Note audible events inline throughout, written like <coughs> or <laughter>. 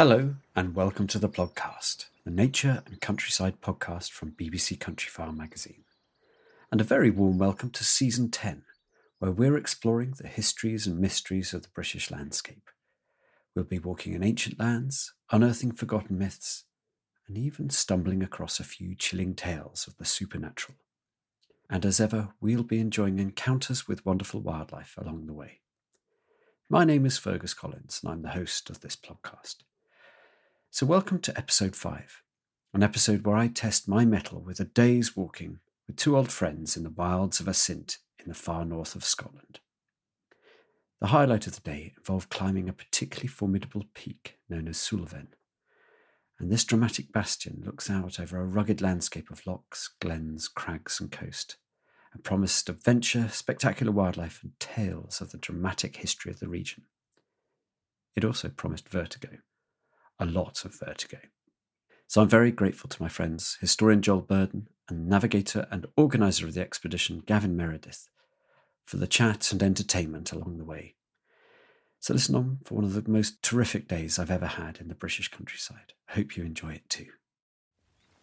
Hello, and welcome to the Plodcast, the nature and countryside podcast from BBC Countryfile magazine. And a very warm welcome to season 10, where we're exploring the histories and mysteries of the British landscape. We'll be walking in ancient lands, unearthing forgotten myths, and even stumbling across a few chilling tales of the supernatural. And as ever, we'll be enjoying encounters with wonderful wildlife along the way. My name is Fergus Collins, and I'm the host of this podcast. So, welcome to episode 5, an episode where I test my mettle with a day's walking with two old friends in the wilds of Assynt in the far north of Scotland. The highlight of the day involved climbing a particularly formidable peak known as Suilven, and this dramatic bastion looks out over a rugged landscape of lochs, glens, crags, and coast, and promised adventure, spectacular wildlife, and tales of the dramatic history of the region. It also promised vertigo a lot of vertigo. So I'm very grateful to my friends, historian Joel Burden and navigator and organiser of the expedition, Gavin Meredith, for the chat and entertainment along the way. So listen on for one of the most terrific days I've ever had in the British countryside. I hope you enjoy it too.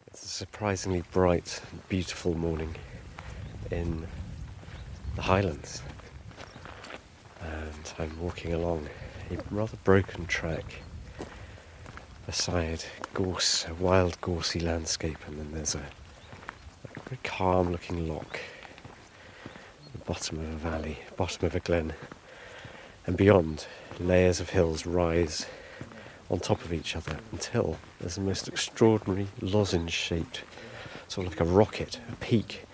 It's a surprisingly bright, beautiful morning in the Highlands. And I'm walking along a rather broken track beside gorse, a wild gorsey landscape, and then there's a, a very calm looking loch, the bottom of a valley, bottom of a glen, and beyond, layers of hills rise on top of each other until there's a most extraordinary lozenge shaped, sort of like a rocket, a peak,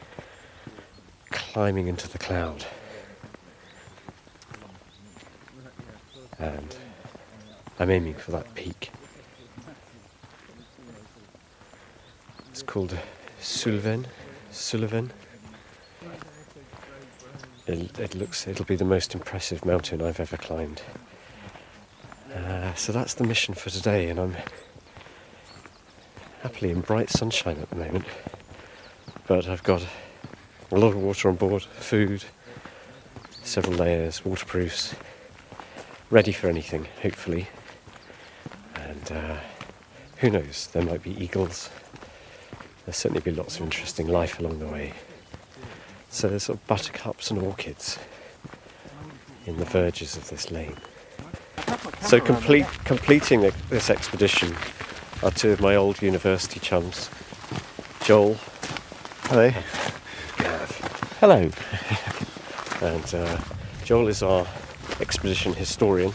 climbing into the cloud. And I'm aiming for that peak. It's called Suilven. Suilven. It, it, looks, it'll be the most impressive mountain I've ever climbed. Uh, so that's the mission for today, and I'm happily in bright sunshine at the moment. But I've got a lot of water on board, food, several layers, waterproofs, ready for anything, hopefully. And uh, who knows, there might be eagles there'll certainly be lots of interesting life along the way. So there's sort of buttercups and orchids in the verges of this lane. So complete, completing the, this expedition are two of my old university chums, Joel. Hello. Gav. Hello. <laughs> And uh, Joel is our expedition historian,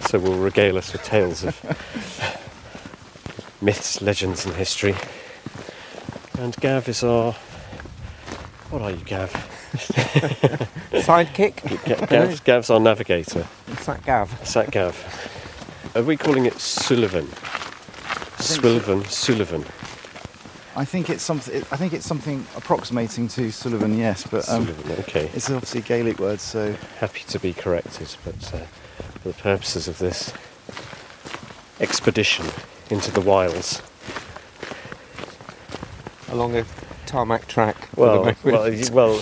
so will regale us with tales of <laughs> myths, legends, and history. And Gav is our. What are you, Gav? <laughs> Sidekick? <laughs> Gav, Gav's our navigator. Sat Gav. Sat Gav. Are we calling it Sullivan? Swilvan, Sullivan. I think it's something. I think it's something approximating to Sullivan, yes, but um, Sullivan, okay. it's obviously a Gaelic word, so Happy to be corrected, but uh, for the purposes of this expedition into the wilds, along a tarmac track. well, well, well,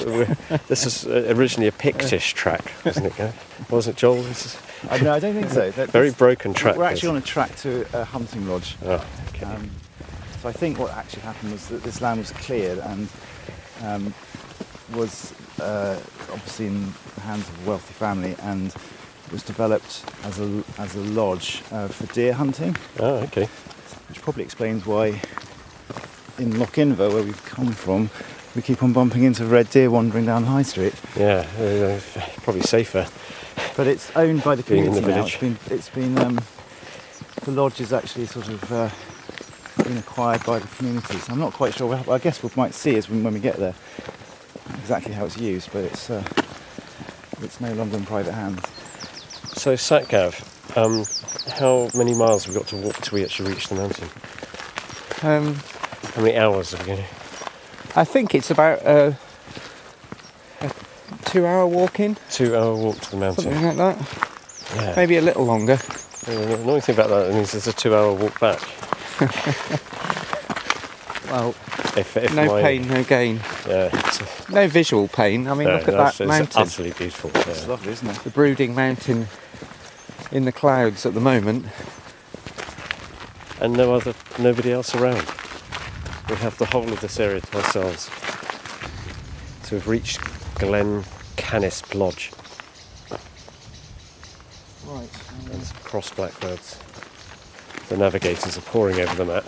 this is uh, originally a Pictish track, wasn't it? Gav? Wasn't it, Joel? This is I, no, I don't think so. <laughs> That- very this- broken track. We're actually on a track to a hunting lodge. Oh, okay. Um, so I think what actually happened was that this land was cleared and um, was uh, obviously in the hands of a wealthy family and was developed as a as a lodge uh, for deer hunting. oh, okay. which probably explains why in Lochinver, where we've come from, we keep on bumping into red deer wandering down High Street. Yeah, uh, probably safer. But it's owned by the community the now. village. It's been, it's been um, the lodge is actually sort of uh, been acquired by the community. So I'm not quite sure. Well, I guess we might see as when, when we get there exactly how it's used, but it's uh, it's no longer in private hands. So, Satgav, Um, how many miles have we got to walk till we actually reach the mountain? Um, How many hours are we going to? I think it's about uh, a two-hour walk-in, Two hour walk to the mountain. something like that. Yeah. Maybe a little longer. The annoying thing about that means there's a two hour walk back. <laughs> Well, If, if no my, pain, no gain. Yeah. It's, No visual pain. I mean, no, look at that's- that it's mountain. utterly beautiful. It's Yeah. lovely, isn't it? The brooding mountain in the clouds at the moment. And no other, nobody else around. We have the whole of this area to ourselves. So we've reached Glen Canisp Lodge. Right. There's cross blackbirds. The navigators are poring over the map.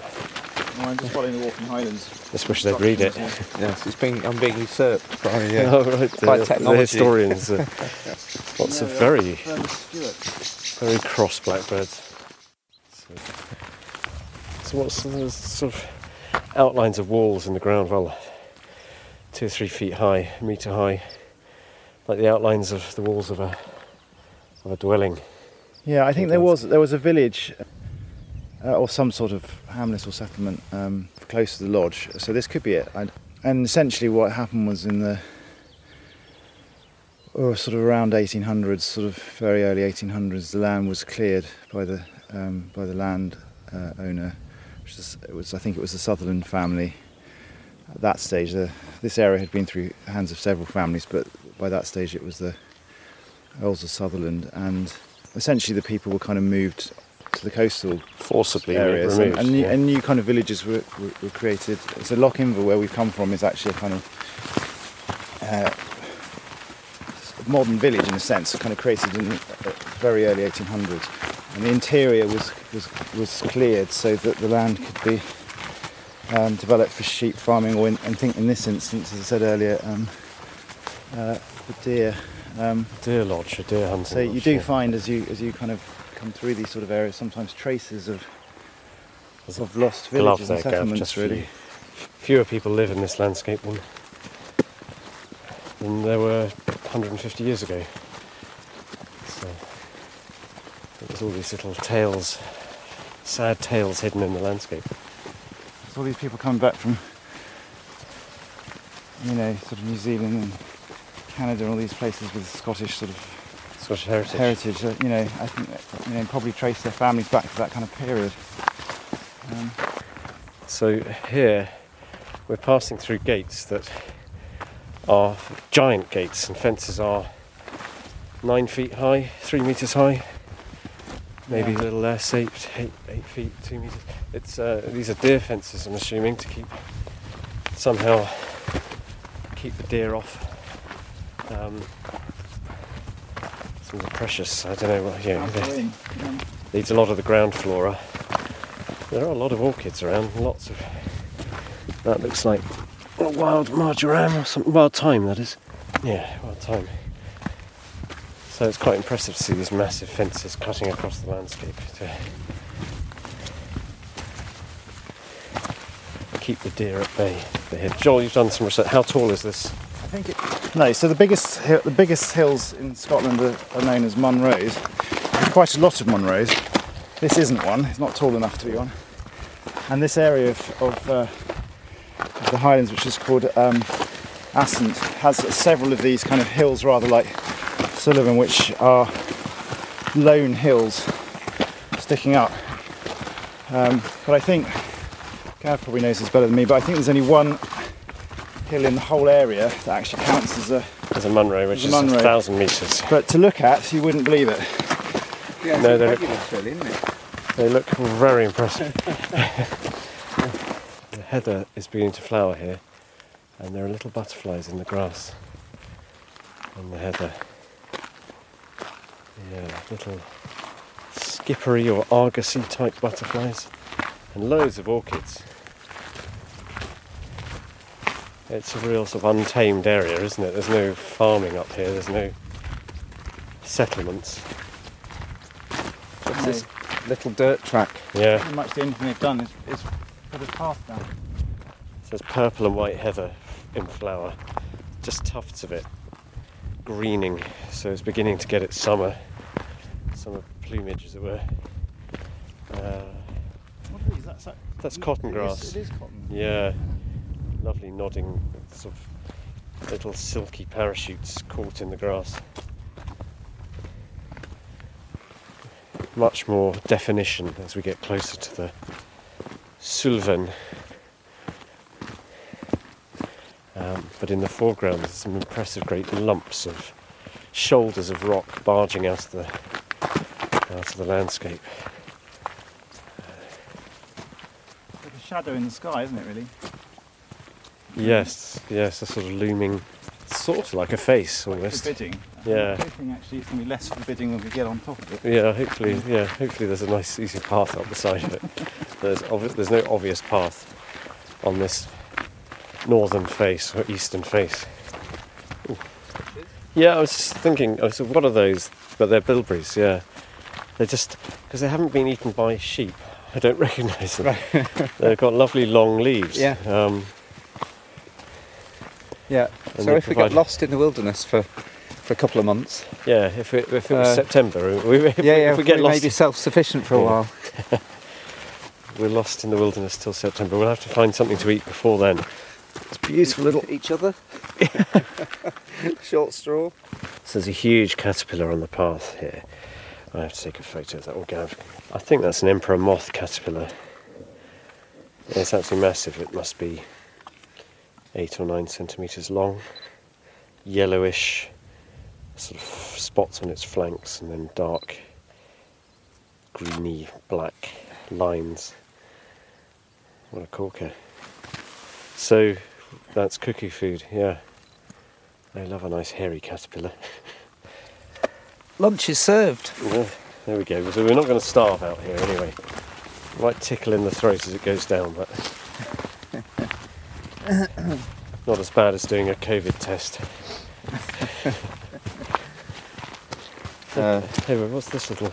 I'm just following the Walking Highlands. Just wish they'd read it. <laughs> Yes, it's being, I'm being usurped by. Uh, <laughs> Oh, right, the, By the historians. Uh, <laughs> lots of very, very cross blackbirds. So, so what's the sort of outlines of walls in the ground? Well, two or three feet high, metre high, like the outlines of the walls of a of a dwelling. Yeah, I think there was there was a village uh, or some sort of hamlet or settlement um, close to the lodge. So this could be it. i and essentially, what happened was in the or sort of around 1800s, sort of very early 1800s, the land was cleared by the um, by the land uh, owner. Which is, it was, I think, it was the Sutherland family. At that stage, the, this area had been through the hands of several families, but by that stage, it was the Earls of Sutherland, and essentially the people were kind of moved to the coastal Forcibly areas, removed. and, and, new, yeah. and new kind of villages were, were, were created. So Lochinver, where we've come from, is actually a kind of uh, modern village in a sense, kind of created in the uh, very early 1800s. And the interior was was was cleared so that the land could be um, developed for sheep farming, or in, I think in this instance, as I said earlier, um, uh, for deer. Um, deer lodge, a deer hunting. so you do yeah. find as you as you kind of come through these sort of areas sometimes traces of of lost villages and settlements really. Fewer people live in this landscape than, than there were 150 years ago. So there's all these little tales, sad tales hidden in the landscape. There's all these people coming back from you know, sort of New Zealand and Canada and all these places with Scottish sort of Scottish heritage. heritage. uh, you know, I think you know probably trace their families back to that kind of period. Um, So here we're passing through gates that are giant gates, and fences are nine feet high, three meters high, maybe a little less, eight, eight, eight feet, two meters. It's uh, these are deer fences, I'm assuming, to keep somehow keep the deer off. Um, some of the precious, I don't know what. Yeah, they- um, needs a lot of the ground flora. There are a lot of orchids around, lots of. That looks like a wild marjoram or something. Wild thyme, that is. Yeah, wild thyme. So it's quite impressive to see these massive fences cutting across the landscape to keep the deer at bay. Here. Joel, you've done some research. How tall is this? I think it. No, so the biggest the biggest hills in Scotland are, are known as Munros. There's quite a lot of Munros. This isn't one. It's not tall enough to be one. And this area of, of, uh, of the Highlands, which is called um, Assynt, has several of these kind of hills, rather like Sullivan, which are lone hills sticking up. Um, but I think Gav probably knows this better than me. But I think there's only one hill in the whole area that actually counts as a. There's a Munro, which There's a is Munro. a thousand metres. But to look at, you wouldn't believe it. Yeah, No, they're- regular isn't it? They look very impressive. <laughs> the heather is beginning to flower here, and there are little butterflies in the grass on the heather. Yeah, little skippery or argosy type butterflies, and loads of orchids. It's a real sort of untamed area, isn't it? There's no farming up here, there's no settlements. What's this little dirt track? Yeah. Pretty much the only thing they've done is, is put a path down. So there's purple and white heather in flower, just tufts of it, greening. So it's beginning to get its summer summer plumage, as it were. Uh, What? That's, that, That's cotton it is- grass. It is cotton. yeah, lovely nodding, sort of little silky parachutes caught in the grass. Much more definition as we get closer to the Suilven. Um, but in the foreground, there's some impressive great lumps of shoulders of rock barging out of the out of the landscape. Like a shadow in the sky, isn't it? Really. Yes, yes, a sort of looming, sort of like a face almost. Forbidding. Yeah. I'm hoping actually it's going to be less forbidding when we get on top of it. Yeah, hopefully, yeah, hopefully there's a nice easy path up the side of it. <laughs> There's obvi- there's no obvious path on this northern face or eastern face. Ooh. Yeah, I was just thinking, I was, what are those? But they're bilberries, yeah. They're just because they haven't been eaten by sheep. <laughs> I don't recognise them. Right. <laughs> They've got lovely long leaves. Yeah. Um, Yeah. So if we got lost in the wilderness for, for a couple of months, yeah. If it, if it was Uh, September, we, if, yeah, we, yeah, if we get we lost may be self-sufficient for a Yeah. while. <laughs> We're lost in the wilderness till September. We'll have to find something to eat before then. It's beautiful little. each other. Short straw. So there's a huge caterpillar on the path here. I have to take a photo of that. Or Gav. I think that's an emperor moth caterpillar. It's absolutely massive. It must be eight or nine centimeters long. Yellowish, sort of spots on its flanks, and then dark, greeny black lines. What a corker. So that's cuckoo food, yeah. I love a nice hairy caterpillar. <laughs> Lunch is served. Yeah, there we go. So we're not going to starve out here anyway. Might tickle in the throat as it goes down, but <coughs> not as bad as doing a COVID test. Uh, Hey, what's this little?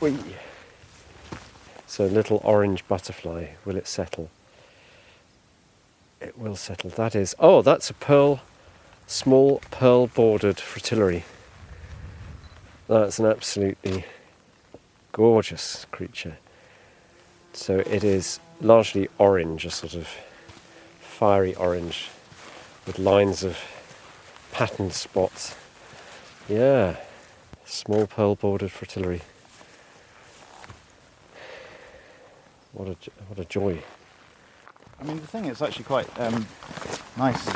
Whee. So little orange butterfly. Will it settle? It will settle. That is. Oh, that's a pearl, small pearl bordered fritillary. That's an absolutely gorgeous creature. So it is largely orange, a sort of fiery orange, with lines of patterned spots. Yeah, small pearl bordered fritillary. What a what a joy! I mean, the thing that's actually quite um, nice,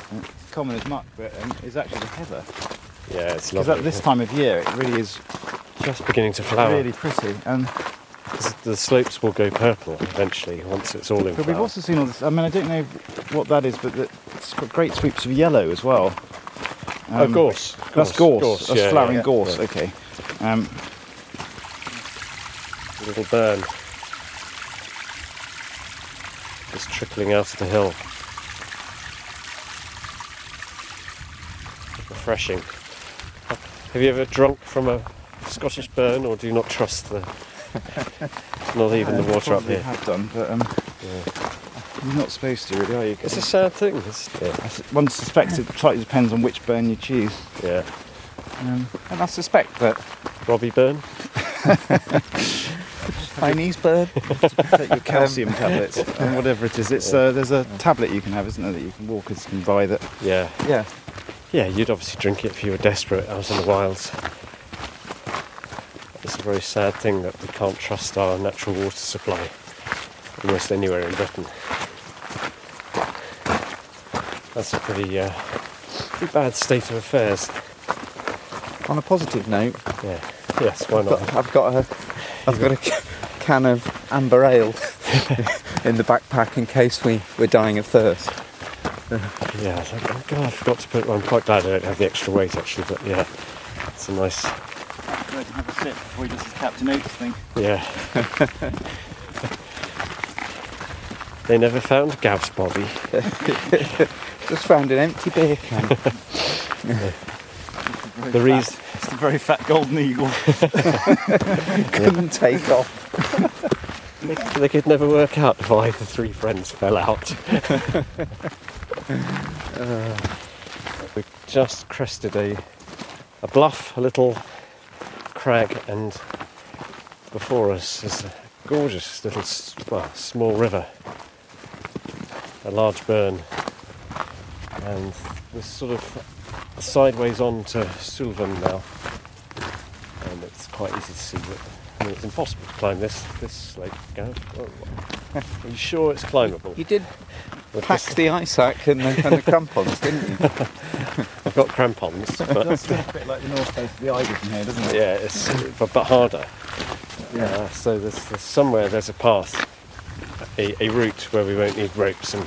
common as muck, but um, is actually the heather. Yeah, it's lovely. Because at this time of year, it really is just beginning to flower. really pretty. And The slopes will go purple eventually once it's all in but flower. we've also seen all this. I mean, I don't know what that is, but it's got great sweeps of yellow as well. oh, Um, gorse. That's gorse. that's yeah, flowering yeah, gorse. yeah. Okay. Um, A little burn. Just trickling out of the hill. Refreshing. Have you ever drunk from a Scottish burn, or do you not trust the, <laughs> not even the water up probably here? have done, but um, you're not supposed to, really, are you? It's a sad thing. Isn't it? I s- One suspects it slightly depends on which burn you choose. Yeah. Um, And I suspect that Robbie <laughs> Burn. Chinese bird. take your calcium tablets and <laughs> whatever it is. It's uh, there's a tablet you can have, isn't there, that you can walkers can buy that. Yeah. Yeah. Yeah, you'd obviously drink it if you were desperate out in the wilds. It's a very sad thing that we can't trust our natural water supply almost anywhere in Britain. That's a pretty, uh, pretty bad state of affairs. On a positive note, Yeah. Yes, why I've not? got, I've got a, I've got a <laughs> can of amber ale <laughs> in the backpack in case we we're dying of thirst. Yeah, I oh God, I forgot to put. I'm quite glad I don't have the extra weight actually, but yeah, it's a nice. Go ahead and have a sip before he does his Captain Oates thing. Yeah. <laughs> they never found Gav's body. <laughs> Just found an empty beer can. <laughs> The reason. It's the very fat golden eagle. Couldn't take off. They, they could never work out why the three friends fell out. Uh, we just crested a, a bluff, a little crag, and before us is a gorgeous little, well, small river, a large burn, and we're sort of sideways on to Sullivan now, and it's quite easy to see that. I mean, it's impossible to climb this this slope. Gav. Oh, Are you sure it's climbable? You did With pack this- the ice axe and the, and the crampons, didn't you? <laughs> I've got crampons, It but does look a bit like the north face of the Eiger from here, doesn't it? yeah, it's but, but harder. Yeah. Uh, so there's, there's somewhere there's a path, a, a route where we won't need ropes, and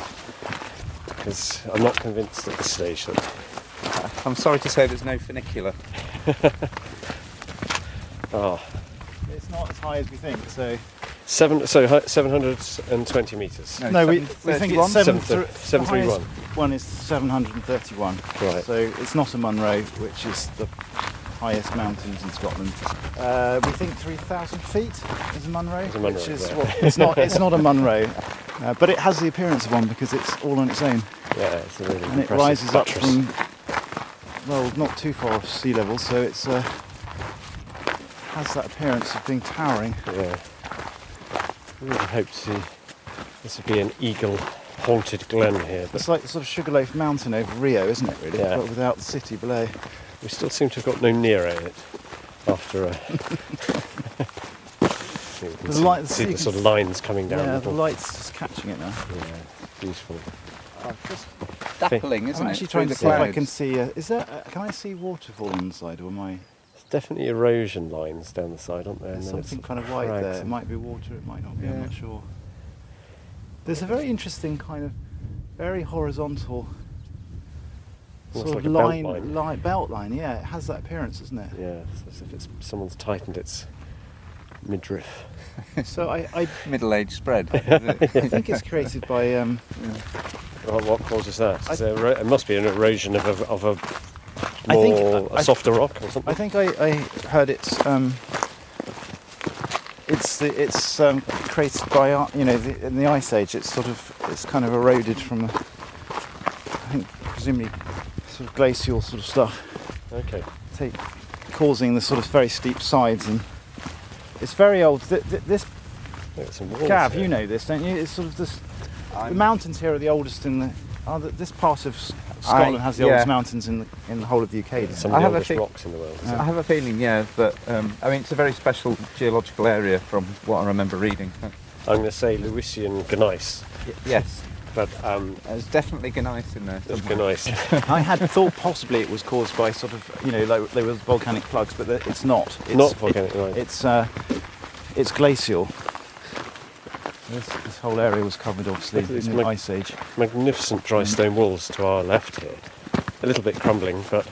because I'm not convinced at this stage that I'm sorry to say there's no funicular. oh, <laughs> It's not as high as we think, so. seven so 720 meters. No, No, we, we think it's seven, Seven- thr- seven the three highest one. one is 731. Right. So it's not a Munro, which is the highest mountains in Scotland. Uh, we think 3,000 feet is a Munro, Is a Munro, which is right. what, it's not. It's not a Munro, <laughs> uh, but it has the appearance of one because it's all on its own, Yeah, it's a really and it impressive rises up from well, not too far off sea level, so it's uh, has that appearance of being towering. Yeah. I really hope to. see This would be an eagle haunted glen here, but It's like the sort of Sugarloaf Mountain over Rio, isn't it? Really, Yeah. but without the city below. we still seem to have got no nearer it after <laughs> a. See, can The see, light- see the sort of lines coming down. yeah, the the light's just catching it now. Yeah, beautiful. Just dappling, isn't I'm it? actually trying to see if I can see. Uh, is there? Uh, can I see waterfall on the side, or am I There's definitely erosion lines down the side, aren't there? there's And something kind of white there? It might be water. It might not be. I'm not sure. There's a very interesting kind of, very horizontal Almost sort like of a belt line, line. line, belt line. Yeah, it has that appearance, doesn't it? Yeah, it's as if it's someone's tightened its midriff. <laughs> So I, I, <laughs> Middle-aged spread. <laughs> I think it's created by. Um, What, what causes that? I- Is there it must be an erosion of a, of a I think- more I- a softer rock or something. I think I, I heard it's um, it's the, it's um, created by uh, you know the, in the ice age. It's sort of it's kind of eroded from the, I think presumably sort of glacial sort of stuff, Okay. take, causing the sort of very steep sides and it's very old. Th- th- this walls Gav, here. you know this, don't you? It's sort of this. The I'm- mountains here are the oldest in the. Are the this part of S- Scotland has the yeah. oldest mountains in the in the whole of the UK. doesn't it? Some I of the have a oldest thi- rocks in the world. isn't I have a feeling, yeah, that um, I mean it's a very special geological area from what I remember reading. I'm going to say Lewisian gneiss, Y- yes, but um, there's definitely gneiss in there. there's gneiss. <laughs> I had thought possibly it was caused by sort of, you know, like they were volcanic plugs, but that- it's not. It's, Not volcanic, right. It's uh, it's glacial. This, this whole area was covered, obviously, Look at in mag- ice age. Magnificent dry stone walls to our left here. A little bit crumbling, but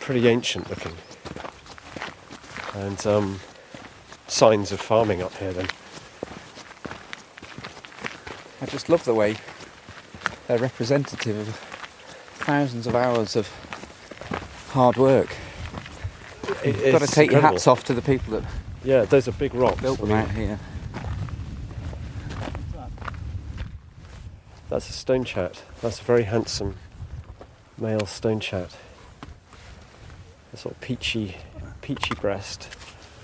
pretty ancient looking. And um, signs of farming up here then. I just love the way they're representative of thousands of hours of hard work. It- You've got to it's take your hats off to the people that Yeah, those are big rocks. built I them mean, out here. That's a stone chat. That's a very handsome male stone chat. A sort of peachy, peachy breast,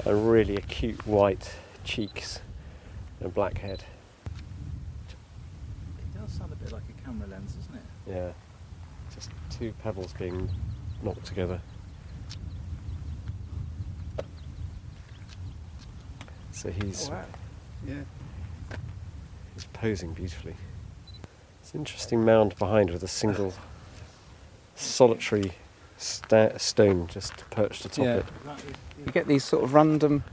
and really acute white cheeks, and a black head. It does sound a bit like a camera lens, doesn't it? Yeah, just two pebbles being knocked together. So he's oh, Yeah. he's posing beautifully. It's an interesting mound behind with a single solitary sta- stone just perched atop Yeah. it. You get these sort of random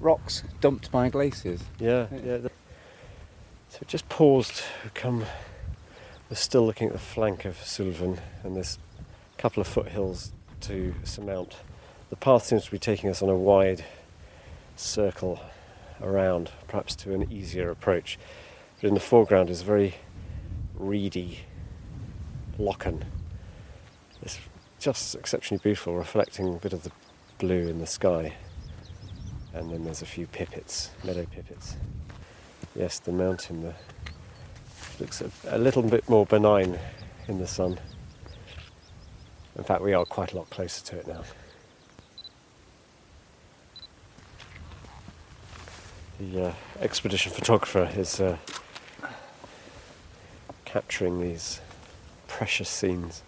rocks dumped by glaciers. Yeah, Yeah. yeah. so we just paused. We come. We're still looking at the flank of Sullivan, and there's a couple of foothills to surmount. The path seems to be taking us on a wide circle around, perhaps to an easier approach. But in the foreground is a very reedy lochan. It's just exceptionally beautiful, reflecting a bit of the blue in the sky. And then there's a few pipits, meadow pipits. Yes, the mountain there looks a, a little bit more benign in the sun. In fact, we are quite a lot closer to it now. The uh, expedition photographer is uh, capturing these precious scenes.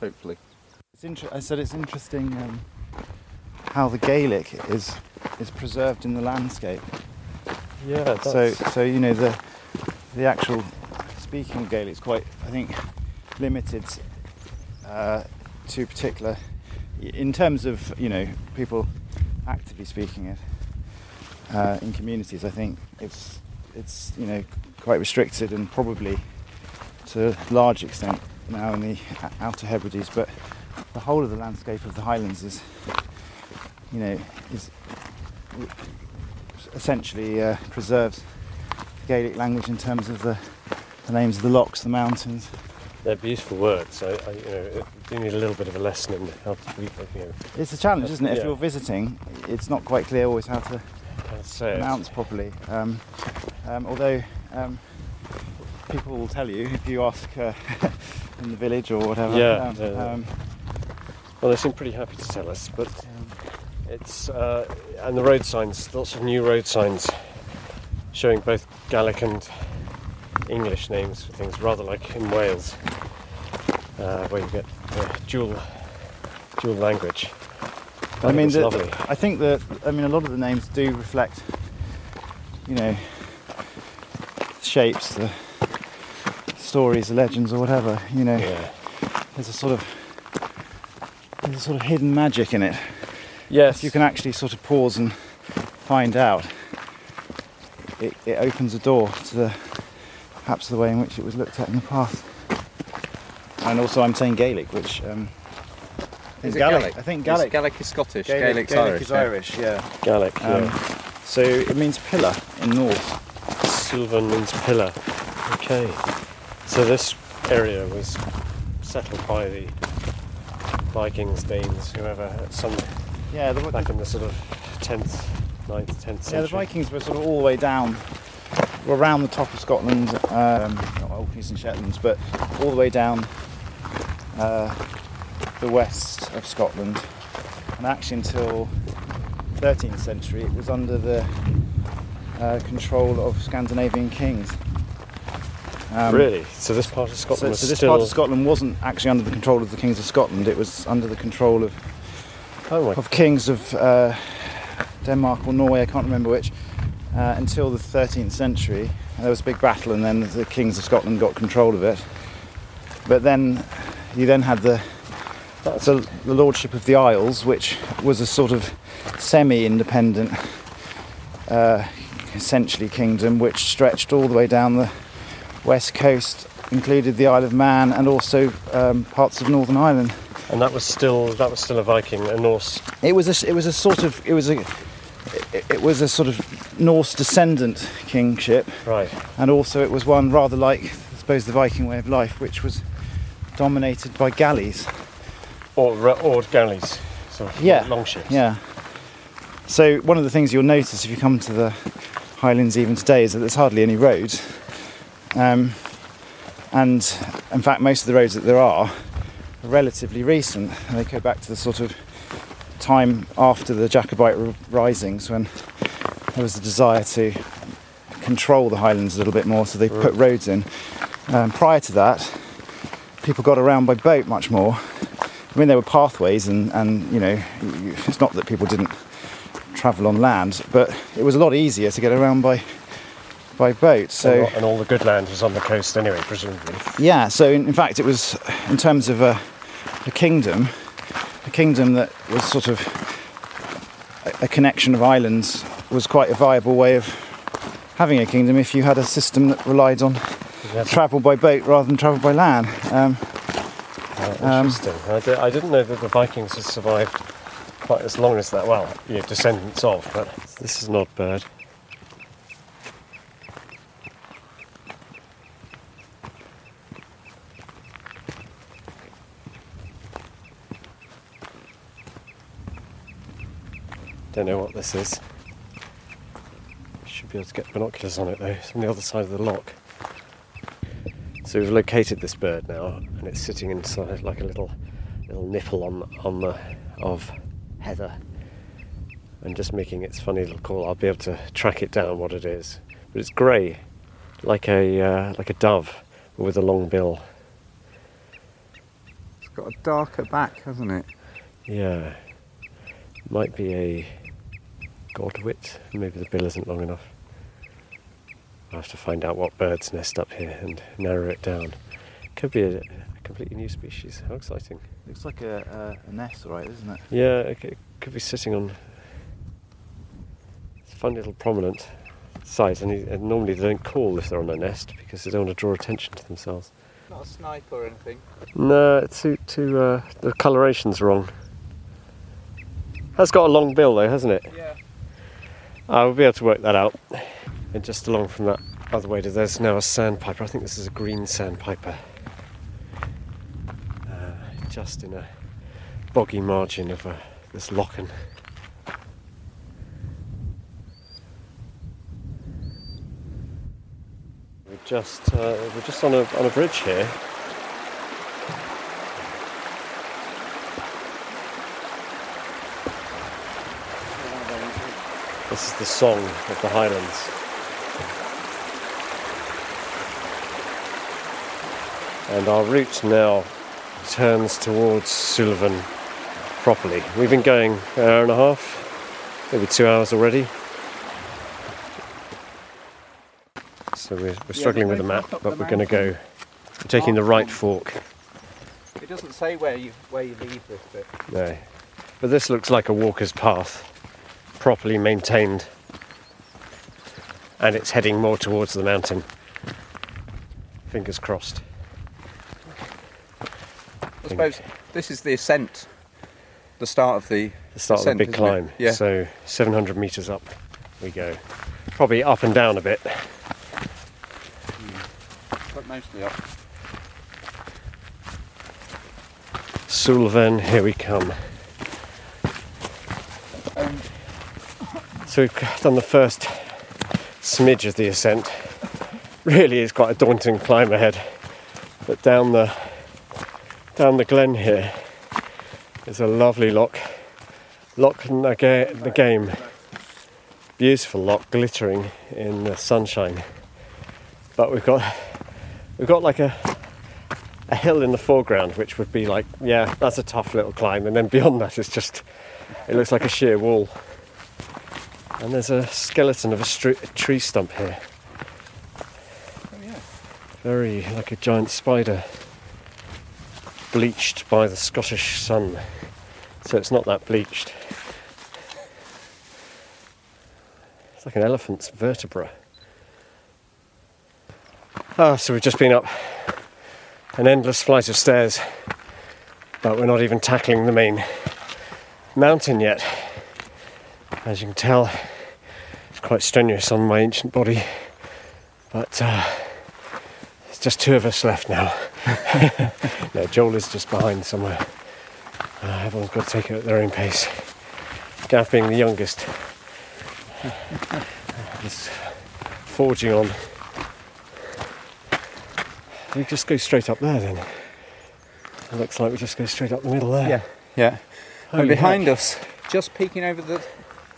Hopefully. It's inter- I said it's interesting um, how the Gaelic is is preserved in the landscape. Yeah, So, so you know the the actual speaking of Gaelic is quite, I think, limited uh, to particular in terms of you know people actively speaking it uh, in communities. I think it's it's you know quite restricted and probably to a large extent now in the Outer Hebrides, but the whole of the landscape of the Highlands is you know is essentially uh, preserves the Gaelic language in terms of the, the names of the lochs, the mountains. they're beautiful words. I, I, you know, it- you need a little bit of a lesson in how to, you know, It's a challenge, isn't it? If Yeah. you're visiting, it's not quite clear always how to how to it. pronounce properly. Um, um, although um, people will tell you if you ask uh, <laughs> in the village or whatever. Yeah, Um, yeah, um, Well, they seem pretty happy to tell us, but it's uh, and the road signs, lots of new road signs showing both Gaelic and English names for things, rather like in Wales, uh, where you get dual dual language. I mean, the, lovely. I think that I mean a lot of the names do reflect, you know, shapes, the stories, legends, or whatever. You know, Yeah. there's a sort of there's a sort of hidden magic in it. Yes. If you can actually sort of pause and find out, it, it opens a door to the perhaps the way in which it was looked at in the past. And also, I'm saying Gaelic, which um, Is Gaelic. Gaelic? I think Is Gaelic. Gaelic is Scottish. Gaelic, Gaelic's Gaelic Irish. is yeah. Irish, yeah. Gaelic. Um, yeah. So it means pillar in Norse. Sylvan means pillar. Okay. So this area was settled by the Vikings, Danes, whoever, at some Yeah, the, back in the sort of 10th, 9th, 10th century. yeah, the Vikings were sort of all the way down, were around the top of Scotland, um, not Orkneys and Shetlands, but all the way down uh, the west of Scotland. And actually, until 13th century, it was under the uh, control of Scandinavian kings. Um, really? So this part of So, Scotland was so this still. part of Scotland wasn't actually under the control of the kings of Scotland. It was under the control of oh of kings of uh, Denmark or Norway, I can't remember which, uh, until the 13th century. There was a big battle, and then the kings of Scotland got control of it. But then you then had the the, the lordship of the Isles, which was a sort of semi-independent, uh, essentially kingdom, which stretched all the way down the west coast, included the Isle of Man, and also um, parts of Northern Ireland. And that was still that was still a Viking, a Norse. It was a, it was a sort of it was a it, it was a sort of Norse descendant kingship, Right. and also it was one rather like I suppose the Viking way of life, which was dominated by galleys. Or or galleys, sort of Yeah, long ships. Yeah. So one of the things you'll notice if you come to the Highlands even today is that there's hardly any roads, um, and in fact most of the roads that there are are relatively recent. They go back to the sort of time after the Jacobite risings when there was a desire to control the Highlands a little bit more, so they put roads in. Um, prior to that, people got around by boat much more. I mean, there were pathways, and, and you know, it's not that people didn't travel on land, but it was a lot easier to get around by by boat. And So all- and all the good land was on the coast anyway, presumably. yeah, so in, in fact, it was in terms of a, a kingdom, a kingdom that was sort of a, a connection of islands was quite a viable way of having a kingdom if you had a system that relied on Yeah, travel by boat rather than travel by land. Um, uh, um, interesting. I, di- I didn't know that the Vikings had survived quite as long as that. Well, you know, descendants of, but this is an odd bird. Don't know what this is. Should be able to get binoculars on it though. It's on the other side of the lock. So we've located this bird now, and it's sitting inside like a little little nipple on on the of heather and just making its funny little call, I'll be able to track it down what it is. But it's grey, like a uh, like a dove with a long bill. It's got a darker back, hasn't it? Yeah, might be a godwit. Maybe the bill isn't long enough. I'll have to find out what birds nest up here and narrow it down. Could be a, a completely new species. How exciting! Looks like a, a, a nest, right, isn't it? Yeah, it it could be sitting on it's a fun little prominent site, and, he, and normally they don't call if they're on a nest because they don't want to draw attention to themselves. Not a snipe or anything. No, it's too, too uh, the coloration's wrong. Has got a long bill though, hasn't it? Yeah. I will be able to work that out. And just along from that other way, there's now a sandpiper. I think this is a green sandpiper. Uh, just in a boggy margin of uh, this lochan. We're just uh, we're just on a on a bridge here. This is the song of the Highlands. And our route now turns towards Sullivan properly. We've been going an hour and a half, maybe two hours already. So we're, we're struggling with the map, but we're going to go. We're taking the right fork. It doesn't say where you where you leave this bit. No. But this looks like a walker's path, properly maintained. And it's heading more towards the mountain. Fingers crossed. I suppose this is the ascent, the start of the The start ascent, of the big it? climb. Yeah. So 700 metres up we go. Probably up and down a bit. but mostly up. Sullivan, here we come. So we've done the first smidge of the ascent. Really is quite a daunting climb ahead. But down the down the glen here is a lovely lock. Loch Naga- Nagame. Beautiful lock glittering in the sunshine. But we've got we've got like a a hill in the foreground which would be like, yeah, that's a tough little climb and then beyond that it's just it looks like a sheer wall. And there's a skeleton of a, stre- a tree stump here. oh yeah. Very like a giant spider. Bleached by the Scottish sun. So it's not that bleached. It's like an elephant's vertebra. Ah, so we've just been up an endless flight of stairs, but we're not even tackling the main mountain yet. As you can tell, quite strenuous on my ancient body, but uh, there's just two of us left now. <laughs> no, Joel is just behind somewhere. Uh, everyone's got to take it at their own pace. Gav being the youngest, <laughs> is forging on. We just go straight up there then. It looks like we just go straight up the middle there. Yeah. Yeah. Holy and behind heck. us, just peeking over the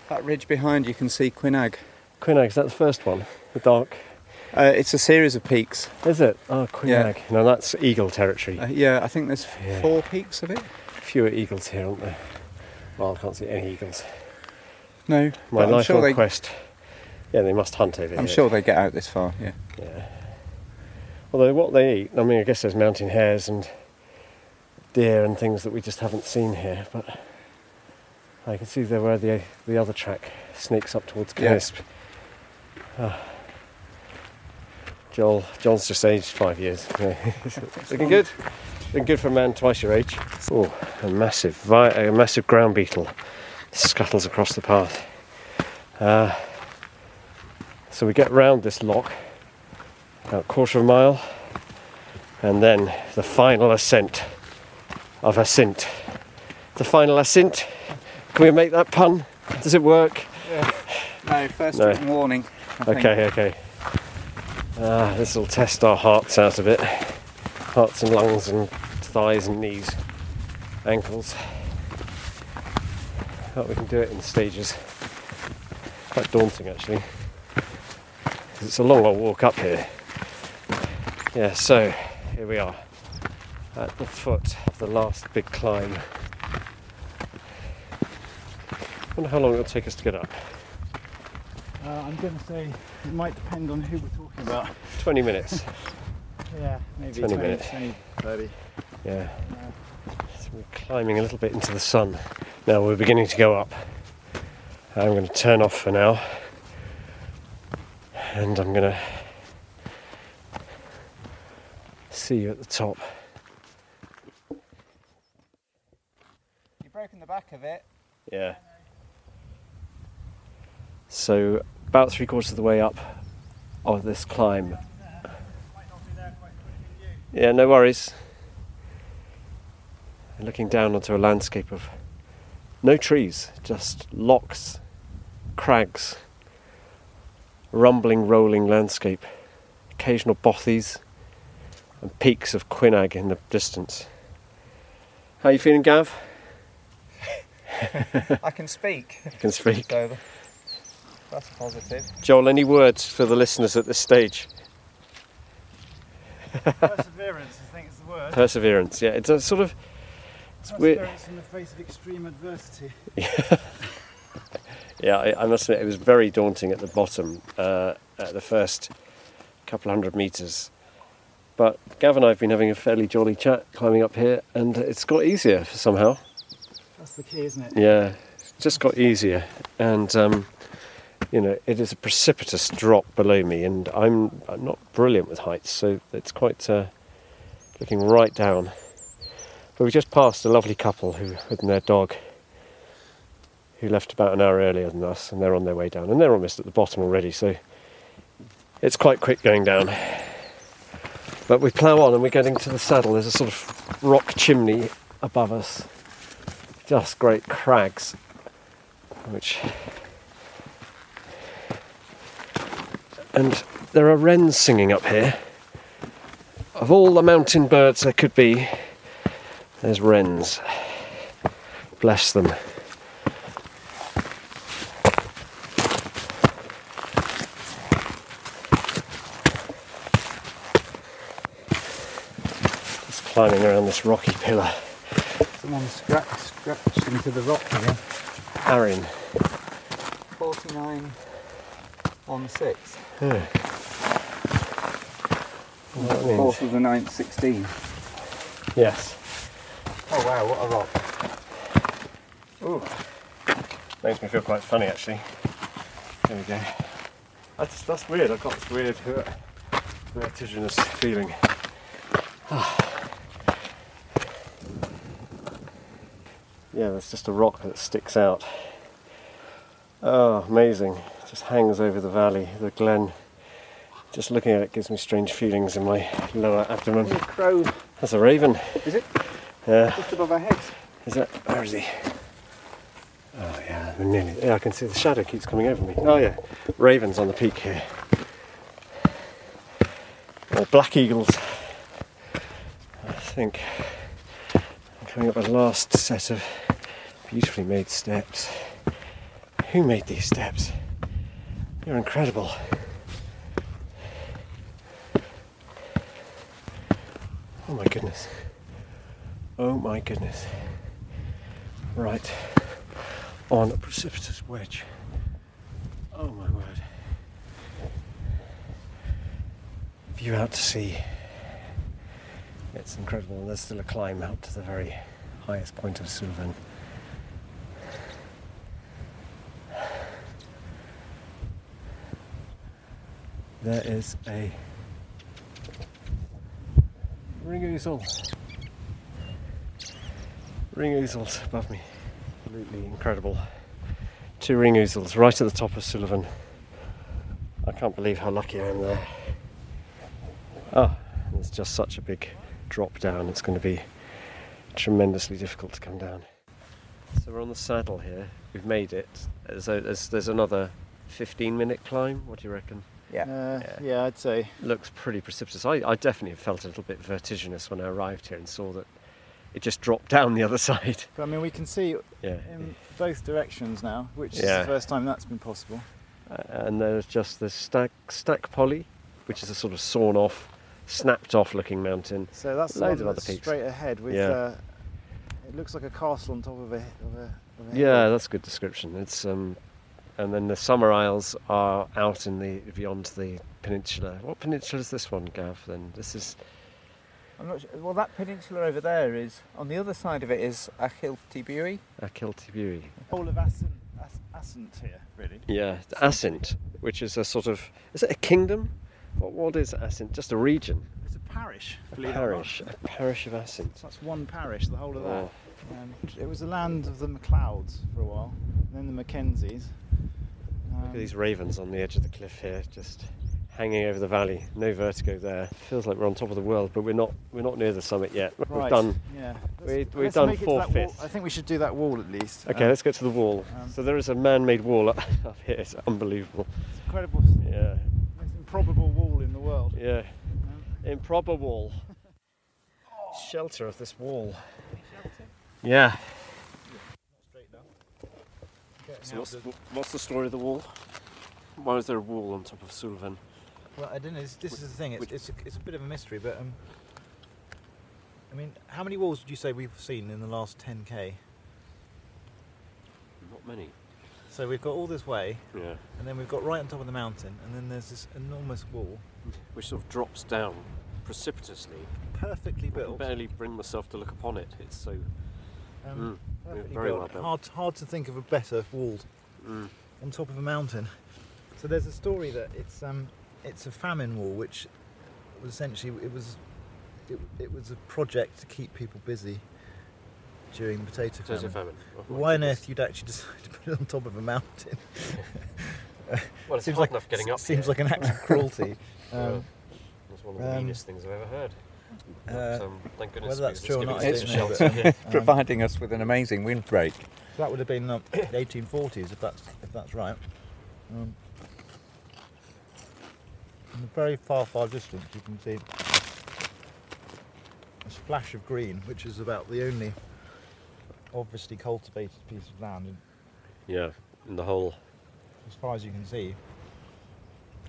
that ridge behind, you can see Quinag. Quinag, is that the first one? The dark. Uh, it's a series of peaks. Is it? Oh, Quinag. No, that's eagle territory. Uh, yeah, I think there's Yeah. four peaks of it. Fewer eagles here, aren't there? Well, I can't see any eagles. No, My I'm lifelong sure they. quest. Yeah, they must hunt over here. I'm here. sure they get out this far. Yeah. Yeah. Although what they eat, I mean, I guess there's mountain hares and deer and things that we just haven't seen here, but I can see there where the the other track snakes up towards Yeah. Canisp. Ah. Joel, Joel's just aged five years. <laughs> Looking good. Looking good for a man twice your age. Oh, a massive, vi- a massive ground beetle scuttles across the path. Uh, so we get round this lock, about a quarter of a mile, and then the final ascent of Assynt. The final ascent. Can we make that pun? Does it work? No, first No. warning. Okay, okay. Ah, this will test our hearts out a bit. Hearts and lungs and thighs and knees, ankles. Hope we can do it in stages. quite daunting actually. It's a long old walk up here. Yeah, so here we are at the foot of the last big climb. Wonder how long it'll take us to get up. Uh, I'm going to say it might depend on who we're talking about. 20 minutes. <laughs> Yeah, maybe 20 20, minutes. 20, 30. Yeah. So we're climbing a little bit into the sun. Now we're beginning to go up. I'm going to turn off for now. And I'm going to see you at the top. You've broken the back of it. Yeah. So, about three quarters of the way up of this climb. Yeah, no worries. And looking down onto a landscape of no trees, just locks, crags, rumbling, rolling landscape, occasional bothies, and peaks of Quinag in the distance. How are you feeling, Gav? <laughs> I can speak. You can speak. So that's positive. Joel, any words for the listeners at this stage? Perseverance, I think is the word. Perseverance, yeah. It's a sort of. It's weird. Perseverance in the face of extreme adversity. <laughs> Yeah, I, I must admit, it was very daunting at the bottom, uh, at the first couple hundred metres. But Gav and I have been having a fairly jolly chat climbing up here, and it's got easier somehow. That's the key, isn't it? Yeah, it's just got easier. And, um, you know, it is a precipitous drop below me, and I'm, I'm not brilliant with heights, so it's quite uh, looking right down. But we just passed a lovely couple who with their dog, who left about an hour earlier than us, and they're on their way down, and they're almost at the bottom already, so it's quite quick going down. But we plough on, and we're getting to the saddle. There's a sort of rock chimney above us, just great crags, which and there are wrens singing up here. Of all the mountain birds there could be, there's wrens. Bless them. Just climbing around this rocky pillar. Someone scratched, scratched into the rock again. Arin. 49 on 6. Yeah. What that 4th of the 9th, 16. Yes. Oh wow, what a rock. Ooh. Makes me feel quite funny actually. There we go. That's, that's weird. I've got this weird vertiginous feeling. <sighs> yeah, there's just a rock that sticks out. Oh, amazing. Just hangs over the valley, the glen. Just looking at it gives me strange feelings in my lower abdomen. There's a crow. That's a raven. Is it? Yeah. Just above our heads. Is that where is he? Oh yeah, we're nearly. Yeah, I can see the shadow keeps coming over me. Oh yeah, ravens on the peak here. Or black eagles. I think I'm coming up the last set of beautifully made steps. Who made these steps? You're incredible. Oh my goodness. Oh my goodness. Right. On a precipitous wedge. Oh my word. View out to sea. It's incredible. And there's still a climb out to the very highest point of Suilven. There is a ring ousel. Ring ousels above me. Absolutely incredible. Two ring ousels right at the top of Suilven. I can't believe how lucky I am there. Oh, it's just such a big drop down. It's going to be tremendously difficult to come down. So we're on the saddle here. We've made it. There's, there's another 15 minute climb. What do you reckon? Yeah. Uh, Yeah. yeah. I'd say. looks pretty precipitous. I, I definitely felt a little bit vertiginous when I arrived here and saw that it just dropped <laughs> down the other side. But I mean, we can see Yeah. in both directions now, which is the first time that's been possible. Uh, and there's just the Stack, Stac Pollaidh, which is a sort of sawn off, snapped off looking mountain. So that's the Loads one of that's other peaks. straight ahead with. Yeah. Uh, it looks like a castle on top of a. Of a, of a Yeah, hill. that's a good description. It's um, and then the Summer Isles are out in the beyond the peninsula. What peninsula is this one, Gav? Then this is I'm not sure. Well, that peninsula over there is on the other side of it is Achiltibuie. Achiltibuie. whole of Assynt, As- Assynt here, really. Yeah, Assynt, which is a sort of is it a kingdom? What what is Assynt? Just a region, It's a parish. a believe it or not. parish, a parish of Assynt. So that's one parish, the whole of that. Oh. Um, it was the land of the MacLeods for a while, and then the Mackenzies. Um, look at these ravens on the edge of the cliff here, just hanging over the valley. No vertigo there. Feels like we're on top of the world, but we're not. We're not near the summit yet. We've done. Yeah. we- let's done make it to that wall. four-fifths. I think we should do that wall at least. Okay, Um, let's get to the wall. um, so there is a man-made wall up, <laughs> up here. It's unbelievable. it's incredible. Yeah, Most improbable wall in the world. yeah. Um, Improbable <laughs> shelter of this wall. Yeah. So what's, what's the story of the wall? Why is there a wall on top of Suilven? Well, I don't know. This, this is the thing. It's, which- it's, a, it's a bit of a mystery, but um, I mean, how many walls would you say we've seen in the last 10k? Not many. So we've got all this way, Yeah. and then we've got right on top of the mountain, and then there's this enormous wall, Which sort of drops down precipitously. perfectly I can built. barely bring myself to look upon it. It's so. Um, Mm, perfectly very well built. Hard, hard to think of a better wall Mm. on top of a mountain. So there's a story that it's um, it's a famine wall, which was essentially it was it, it was a project to keep people busy during the potato Potato famine. famine. Oh Why on earth you'd actually <laughs> decide to put it on top of a mountain? <laughs> Well, it's seems like enough getting up. seems here. like an act of cruelty. <laughs> Yeah. Um, That's one of the um, meanest things I've ever heard. But, uh, um, thank goodness whether that's true or it's not, I given us don't a shelter. <laughs> um, providing us with an amazing windbreak. that would have been um, the 1840s, if that's if that's right. Um, in the very far, far distance, you can see a splash of green, which is about the only obviously cultivated piece of land, in- Yeah, and the whole. as far as you can see.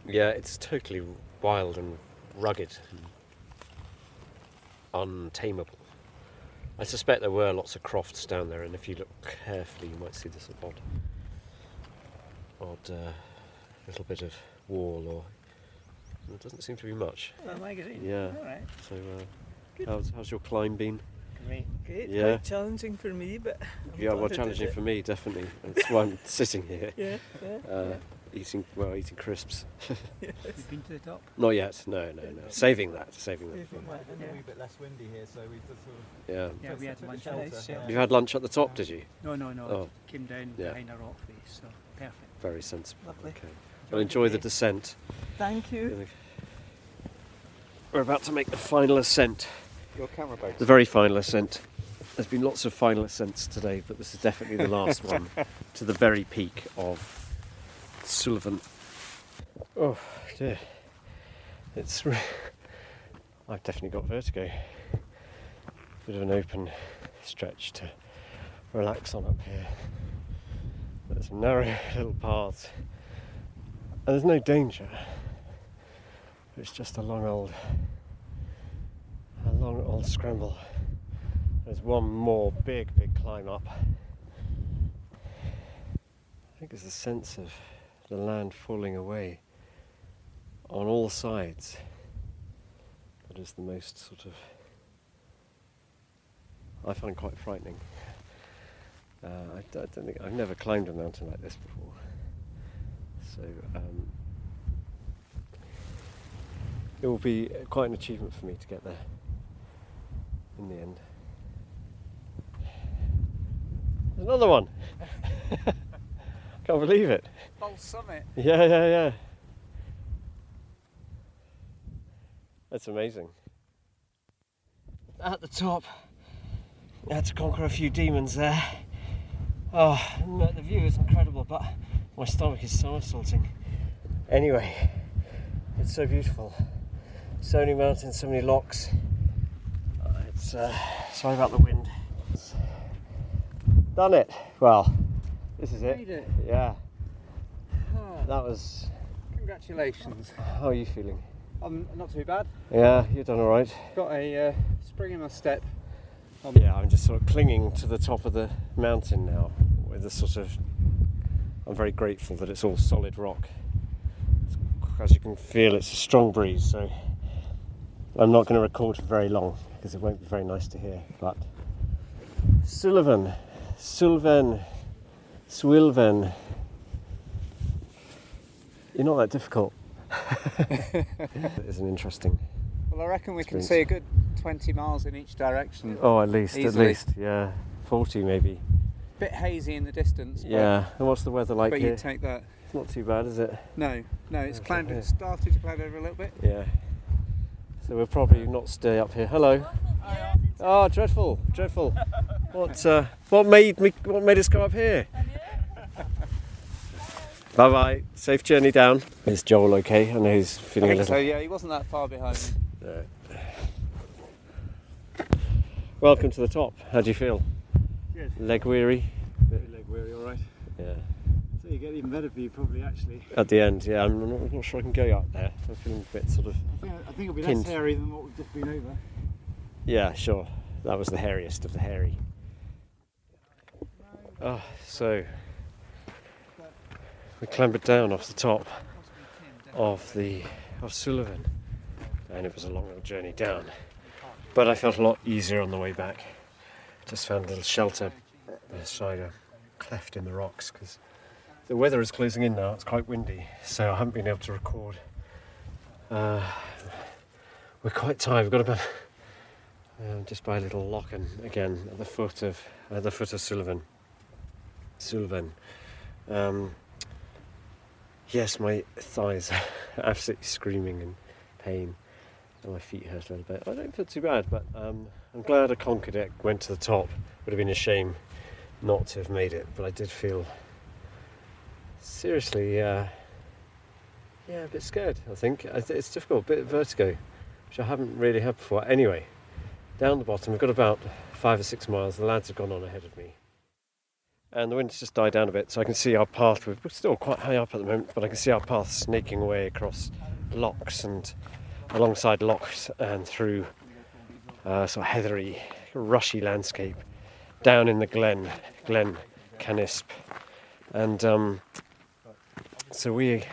Yeah, it's totally wild and rugged and untamable. I suspect there were lots of crofts down there, and if you look carefully, you might see this odd, odd uh, little bit of wall, or there doesn't seem to be much. magazine. Yeah. All right. So, uh, how's, how's your climb been? Great. Great. Yeah. Quite challenging for me, but. I'm Yeah, well, glad I did challenging for me, definitely. That's why I'm <laughs> sitting here, Yeah. Yeah. uh, eating well, eating crisps. <laughs> You've been to the top. Not yet. No, no, no. Saving that. Saving that. Saving that. Yeah. a wee bit less windy here, so we just sort of Yeah. Yeah, we had lunch. shelter, Nice, yeah. yeah. You had lunch at the top, did you? No, no, no. Oh. Came down Yeah. behind a rock face, so perfect. Very sensible. Lovely. Okay. Well, enjoy the descent. Thank you. We're about to make the final ascent. Your camera base. The very final ascent. There's been lots of final ascents today, but this is definitely the last <laughs> one to the very peak of Suilven. Oh dear. It's. Re- I've definitely got vertigo. Bit of an open stretch to relax on up here. There's narrow <laughs> little paths. And there's no danger. It's just a long old a long old scramble. There's one more big, big climb up. I think there's a sense of the land falling away on all sides. That is the most sort of. I find quite frightening. Uh, don't think I've never climbed a mountain like this before. So um, it will be quite an achievement for me to get there in the end. There's another one. <laughs> Can't believe it. False summit. Yeah, yeah, yeah. That's amazing. At the top, I had to conquer a few demons there. Oh, and the view is incredible, but my stomach is so somersaulting. Anyway, it's so beautiful. So many mountains, so many locks. Uh, It's uh, sorry about the wind. Done it. Well, this is it. It. Yeah. That was. Congratulations. How are you feeling? I'm not too bad. Yeah, you've done all right. Got a uh, spring in my step. Yeah, I'm just sort of clinging to the top of the mountain now with a sort of. I'm very grateful that it's all solid rock. As you can feel, it's a strong breeze, so I'm not going to record for very long because it won't be very nice to hear. But Sullivan, Sulven, Swilven. You're not that difficult. <laughs> it's an interesting. Well, I reckon we can see a good 20 miles in each direction. Oh, at least, Easily. at least, yeah, 40 maybe. Bit hazy in the distance. Yeah. And what's the weather like But here? you take that. It's not too bad, is it? No, no, it's Okay, clouded. It started to cloud over a little bit. Yeah. So we'll probably not stay up here. Hello. Oh, dreadful, dreadful. What? Uh, what made me? What made us go up here? Bye bye. Safe journey down. Is Joel okay? I know he's feeling I a think little. so, yeah, he wasn't that far behind me. Welcome to the top. How do you feel? Good. Leg weary? Leg weary, all right. Yeah. So you get even better for you, probably. Actually, At the end, yeah. I'm not, I'm not sure I can go up there. I'm feeling a bit sort of. I think, I think it'll be Pinned. less hairy than what we've just been over. Yeah, sure. That was the hairiest of the hairy. Oh, so we clambered down off the top of the of Suilven, and it was a long old journey down. But I felt a lot easier on the way back. Just found a little shelter beside a cleft in the rocks because the weather is closing in now. It's quite windy, so I haven't been able to record. Uh, we're quite tired. We've got about um, just by a little lock and again at the foot of at the foot of Suilven. Suilven. Um, yes, my thighs <laughs> are absolutely screaming in pain, and my feet hurt a little bit. I don't feel too bad, but um, I'm glad I conquered it. Went to the top. Would have been a shame not to have made it, but I did feel seriously, uh, yeah, a bit scared. I think it's difficult, a bit of vertigo, which I haven't really had before. Anyway, down the bottom, we've got about five or six miles. The lads have gone on ahead of me. And the wind's just died down a bit, so I can see our path. We're still quite high up at the moment, but I can see our path snaking away across locks and alongside locks and through uh, sort of heathery, rushy landscape down in the glen, Glen Canisp. And um, so we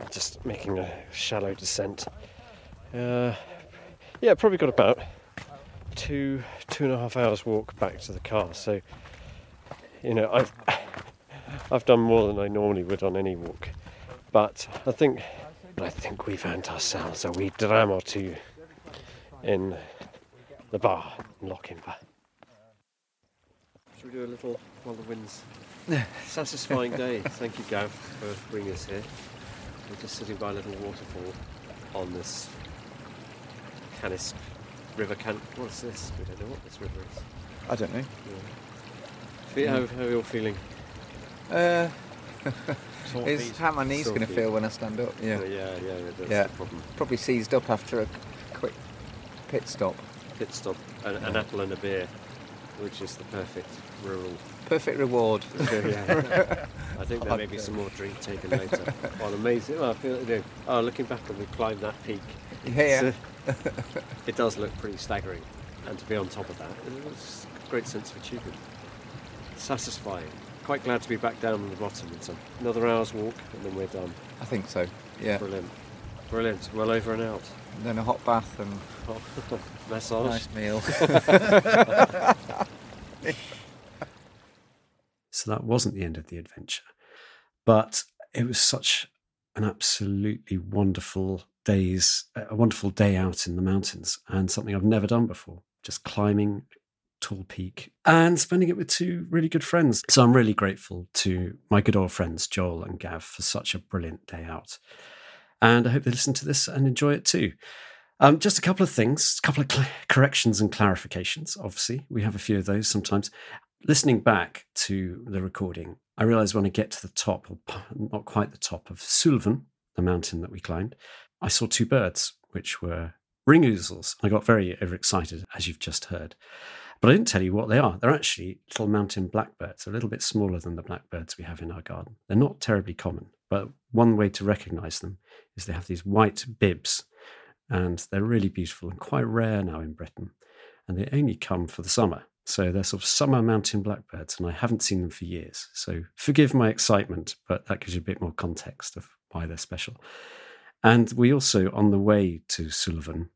are just making a shallow descent. Uh, yeah, probably got about two, two and a half hours walk back to the car. So, you know, I've I've done more than I normally would on any walk, but I think I think we've earned ourselves a wee dram or two in the bar in Lochinver. Should we do a little while the wind's satisfying day? <laughs> Thank you, Gav, for bringing us here. We're just sitting by a little waterfall on this Canisp River. Can what's this? We don't know what this river is. I don't know. Fe- How, how are you all feeling? Uh, <laughs> is how my knees going to feel when I stand up? Yeah. Yeah, yeah, yeah. That's Yeah. the problem. Probably seized up after a quick pit stop. Pit stop, an, an apple and a beer, which is the perfect rural. Perfect reward. <laughs> yeah. <laughs> I think there may be some more drink taken later. Well, amazing. Well, I feel, you know, oh, looking back and we climbed that peak. Yeah. it's, uh, it does look pretty staggering, and to be on top of that, it was a great sense of achievement. Satisfying. Quite glad to be back down on the bottom. It's another hour's walk, and then we're done. I think so. Yeah. Brilliant. Brilliant. Well over and out. And then a hot bath and <laughs> Massage. nice meal. <laughs> So that wasn't the end of the adventure. But it was such an absolutely wonderful days, a wonderful day out in the mountains and something I've never done before. Just climbing tall peak and spending it with two really good friends. So I'm really grateful to my good old friends Joel and Gav for such a brilliant day out. And I hope they listen to this and enjoy it too. Um, just a couple of things, a couple of cl- corrections and clarifications. Obviously, we have a few of those sometimes listening back to the recording, I realized when I get to the top, or not quite the top of Suilven, the mountain that we climbed, I saw two birds, which were ring ouzels. I got very overexcited, as you've just heard. But I didn't tell you what they are. They're actually little mountain blackbirds, a little bit smaller than the blackbirds we have in our garden. They're not terribly common. But one way to recognize them is they have these white bibs, and they're really beautiful and quite rare now in Britain. And they only come for the summer. So they're sort of summer mountain blackbirds, and I haven't seen them for years. So forgive my excitement, but that gives you a bit more context of why they're special. And we also, on the way to Suilven,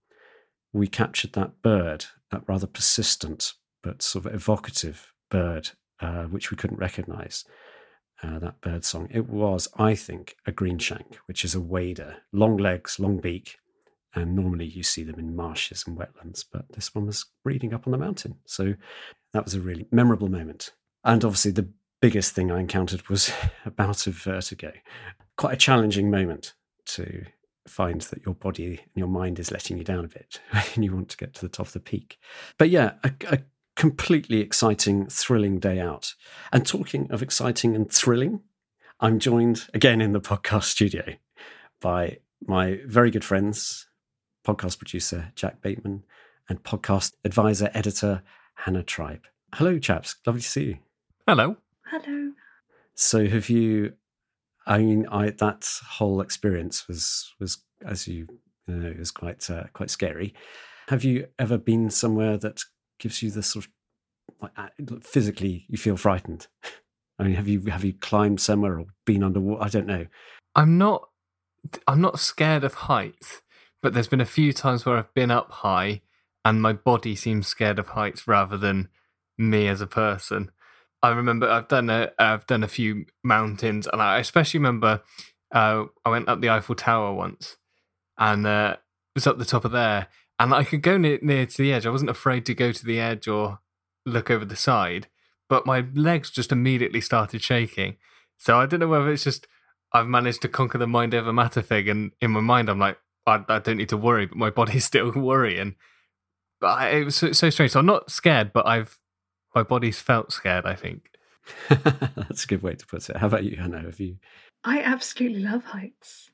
we captured that bird, that rather persistent but sort of evocative bird, uh, which we couldn't recognize. Uh, that bird song. It was, I think, a greenshank, which is a wader, long legs, long beak, and normally you see them in marshes and wetlands, but this one was breeding up on the mountain. So that was a really memorable moment. And obviously, the biggest thing I encountered was <laughs> a bout of vertigo. Quite a challenging moment to find that your body and your mind is letting you down a bit <laughs> and you want to get to the top of the peak. But yeah, a, a completely exciting, thrilling day out. And talking of exciting and thrilling, I'm joined again in the podcast studio by my very good friends, podcast producer Jack Bateman and podcast advisor, editor Hannah Tribe. Hello, chaps. Lovely to see you. Hello. Hello. So, have you? I mean, I that whole experience was was as you, know, it was quite uh, quite scary. Have you ever been somewhere that gives you the sort of like physically you feel frightened? <laughs> I mean, have you have you climbed somewhere or been underwater? I don't know. I'm not I'm not scared of heights, but there's been a few times where I've been up high and my body seems scared of heights rather than me as a person. I remember I've done a I've done a few mountains, and I especially remember uh, I went up the Eiffel Tower once, and uh, was up the top of there, and I could go near, near to the edge. I wasn't afraid to go to the edge or look over the side, but my legs just immediately started shaking. So I don't know whether it's just I've managed to conquer the mind over matter thing, and in my mind I'm like I, I don't need to worry, but my body's <laughs> still worrying. But I, it was so, so strange. So I'm not scared, but I've my body's felt scared. I think. <laughs> That's a good way to put it. How about you, Hannah? Have you? I absolutely love heights.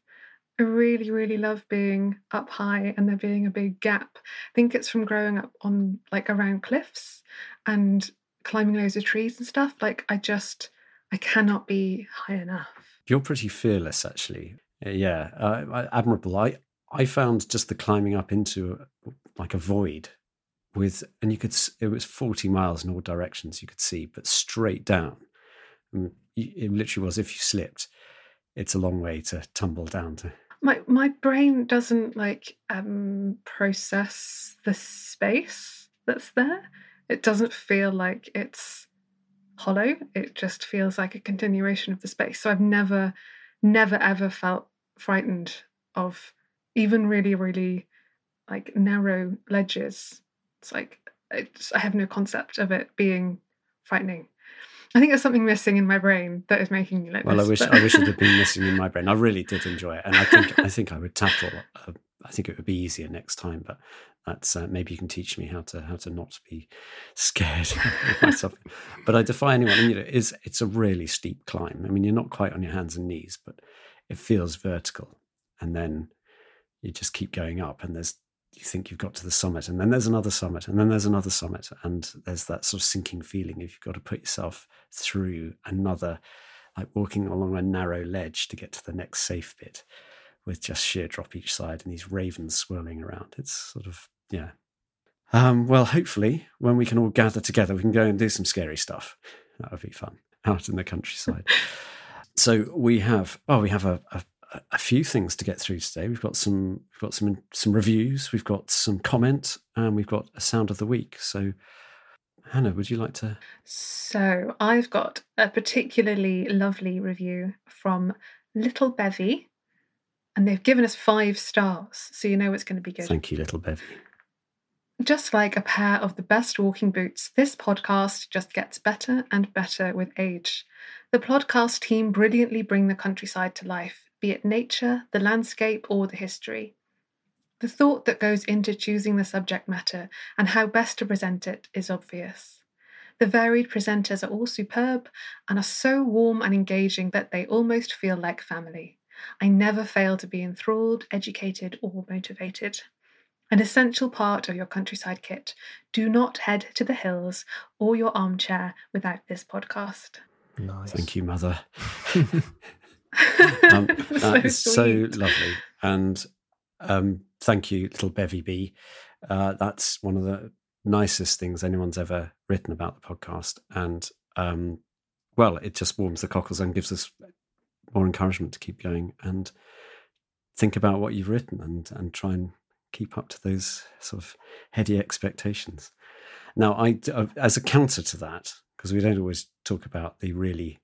I really, really love being up high and there being a big gap. I think it's from growing up on like around cliffs and climbing loads of trees and stuff. Like I just, I cannot be high enough. You're pretty fearless, actually. Yeah, uh, admirable. I I found just the climbing up into like a void with, and you could, it was 40 miles in all directions you could see, but straight down. And it literally was if you slipped, it's a long way to tumble down to. My my brain doesn't like um process the space that's there. It doesn't feel like it's hollow. It just feels like a continuation of the space. So I've never, never ever felt frightened of even really, really like narrow ledges. It's like it's, I have no concept of it being frightening. I think there's something missing in my brain that is making me like well, this. I wish I wish it had been <laughs> missing in my brain. I really did enjoy it, and I think I think I would tackle. Uh, I think it would be easier next time, but that's uh, maybe you can teach me how to how to not be scared <laughs> myself. But I defy anyone. And, you know, it's it's a really steep climb. I mean, you're not quite on your hands and knees, but it feels vertical, and then you just keep going up, and there's you think you've got to the summit, and then there's another summit, and then there's another summit, and there's that sort of sinking feeling if you've got to put yourself through another, like walking along a narrow ledge to get to the next safe bit, with just sheer drop each side and these ravens swirling around. It's sort of yeah. Um, well, hopefully, when we can all gather together, we can go and do some scary stuff. That would be fun out in the countryside. <laughs> so we have oh, we have a, a a few things to get through today. We've got some we've got some some reviews, we've got some comment, and we've got a sound of the week. So, Hannah, would you like to? So I've got a particularly lovely review from Little Bevy, and they've given us five stars, so you know it's going to be good. Thank you, little Bevy. Just like a pair of the best walking boots, this podcast just gets better and better with age. The podcast team brilliantly bring the countryside to life, be it nature, the landscape, or the history. The thought that goes into choosing the subject matter and how best to present it is obvious. The varied presenters are all superb and are so warm and engaging that they almost feel like family. I never fail to be enthralled, educated, or motivated. An essential part of your countryside kit. Do not head to the hills or your armchair without this podcast. Nice. Thank you, Mother. <laughs> <laughs> <laughs> uh, so is so lovely. And um, thank you, little Bevy B. Uh, that's one of the nicest things anyone's ever written about the podcast. And um, well, it just warms the cockles and gives us more encouragement to keep going and think about what you've written and, and try and keep up to those sort of heady expectations. Now, I, uh, as a counter to that, because we don't always talk about the really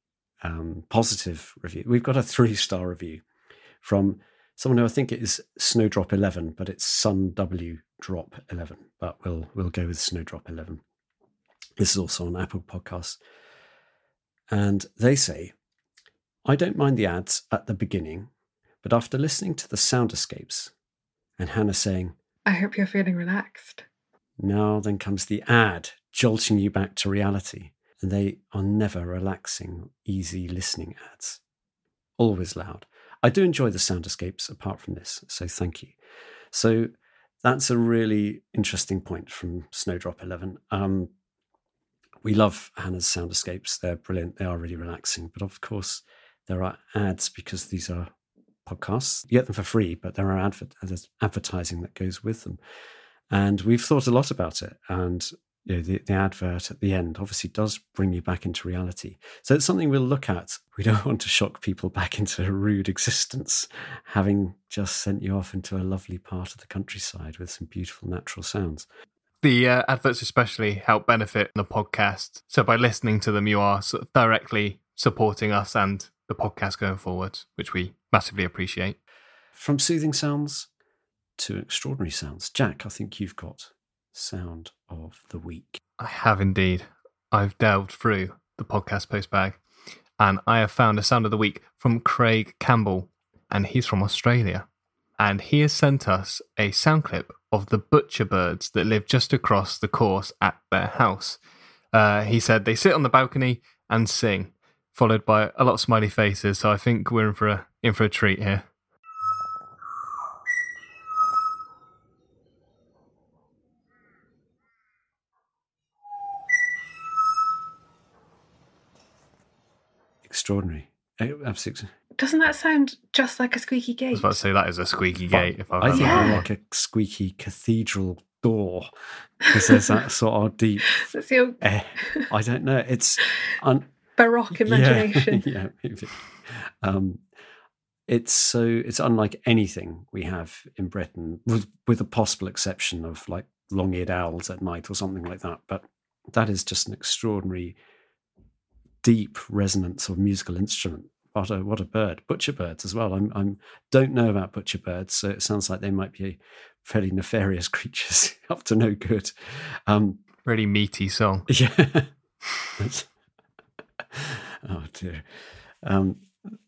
um, positive review, we've got a three star review from someone who I think it is Snowdrop Eleven, but it's Sun W Drop Eleven. But we'll we'll go with Snowdrop Eleven. This is also on Apple Podcasts, and they say, "I don't mind the ads at the beginning, but after listening to the sound escapes, and Hannah saying." I hope you're feeling relaxed. Now then comes the ad, jolting you back to reality. And they are never relaxing, easy listening ads. Always loud. I do enjoy the sound escapes apart from this, so thank you. So that's a really interesting point from Snowdrop 11. Um, we love Hannah's sound escapes. They're brilliant. They are really relaxing. But of course, there are ads because these are podcasts. You get them for free, but there are adver- advertising that goes with them. And we've thought a lot about it. And you know, the, the advert at the end obviously does bring you back into reality. So it's something we'll look at. We don't <laughs> want to shock people back into a rude existence, having just sent you off into a lovely part of the countryside with some beautiful natural sounds. The uh, adverts especially help benefit the podcast. So by listening to them, you are sort of directly supporting us and the podcast going forward, which we massively appreciate. From soothing sounds to extraordinary sounds. Jack, I think you've got sound of the week. I have indeed. I've delved through the podcast post bag and I have found a sound of the week from Craig Campbell, and he's from Australia. And he has sent us a sound clip of the butcher birds that live just across the course at their house. Uh, he said they sit on the balcony and sing, followed by a lot of smiley faces. So I think we're in for a in for a treat here. Extraordinary. Absolutely. Doesn't that sound just like a squeaky gate? I was about to say that is a squeaky gate. If I've I think Yeah. like a squeaky cathedral door because there's that <laughs> sort of deep. That's your Eh, I don't know. It's un- baroque <laughs> imagination. Yeah, yeah maybe. Um, it's so it's unlike anything we have in Britain, with, with a possible exception of like long-eared owls at night or something like that. But that is just an extraordinary, deep resonance of musical instrument. What a what a bird! Butcher birds as well. I'm I'm don't know about butcher birds, so it sounds like they might be fairly nefarious <laughs> creatures <laughs> up to no good. Um, really meaty song. <laughs> yeah. Oh dear. Um,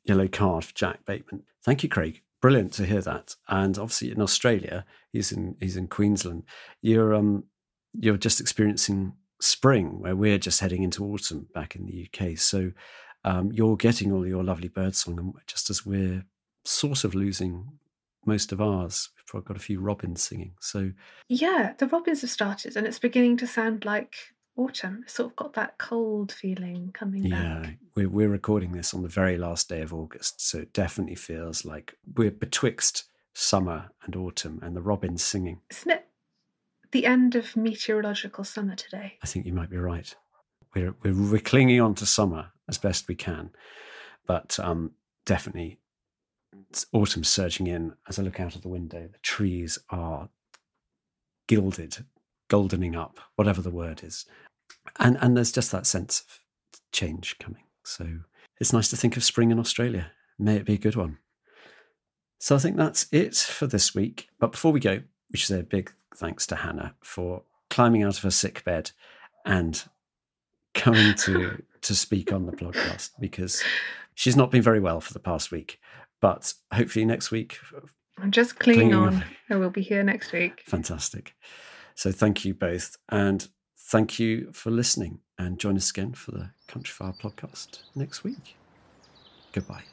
yellow card for Jack Bateman. Thank you, Craig. Brilliant to hear that. And obviously in Australia, he's in he's in Queensland. You're um you're just experiencing spring where we're just heading into autumn back in the UK. So um, you're getting all your lovely birdsong, and just as we're sort of losing most of ours, we've probably got a few robins singing. So Yeah, the robins have started and it's beginning to sound like autumn. It's sort of got that cold feeling coming Yeah, back. we're we're recording this on the very last day of August, so it definitely feels like we're betwixt summer and autumn, and the robins singing. Isn't it the end of meteorological summer today? I think you might be right. We're we're, we're clinging on to summer as best we can, but um, definitely it's autumn surging in. As I look out of the window, the trees are gilded, goldening up, whatever the word is, and and there's just that sense of change coming. So it's nice to think of spring in Australia. May it be a good one. So I think that's it for this week. But before we go, we should say a big thanks to Hannah for climbing out of her sick bed and coming to to speak on the podcast because she's not been very well for the past week. But hopefully next week, I'm just clinging, Clinging on. on. I will be here next week. fantastic. So thank you both, and thank you for listening. And join us again for the Countryfile podcast next week. Goodbye.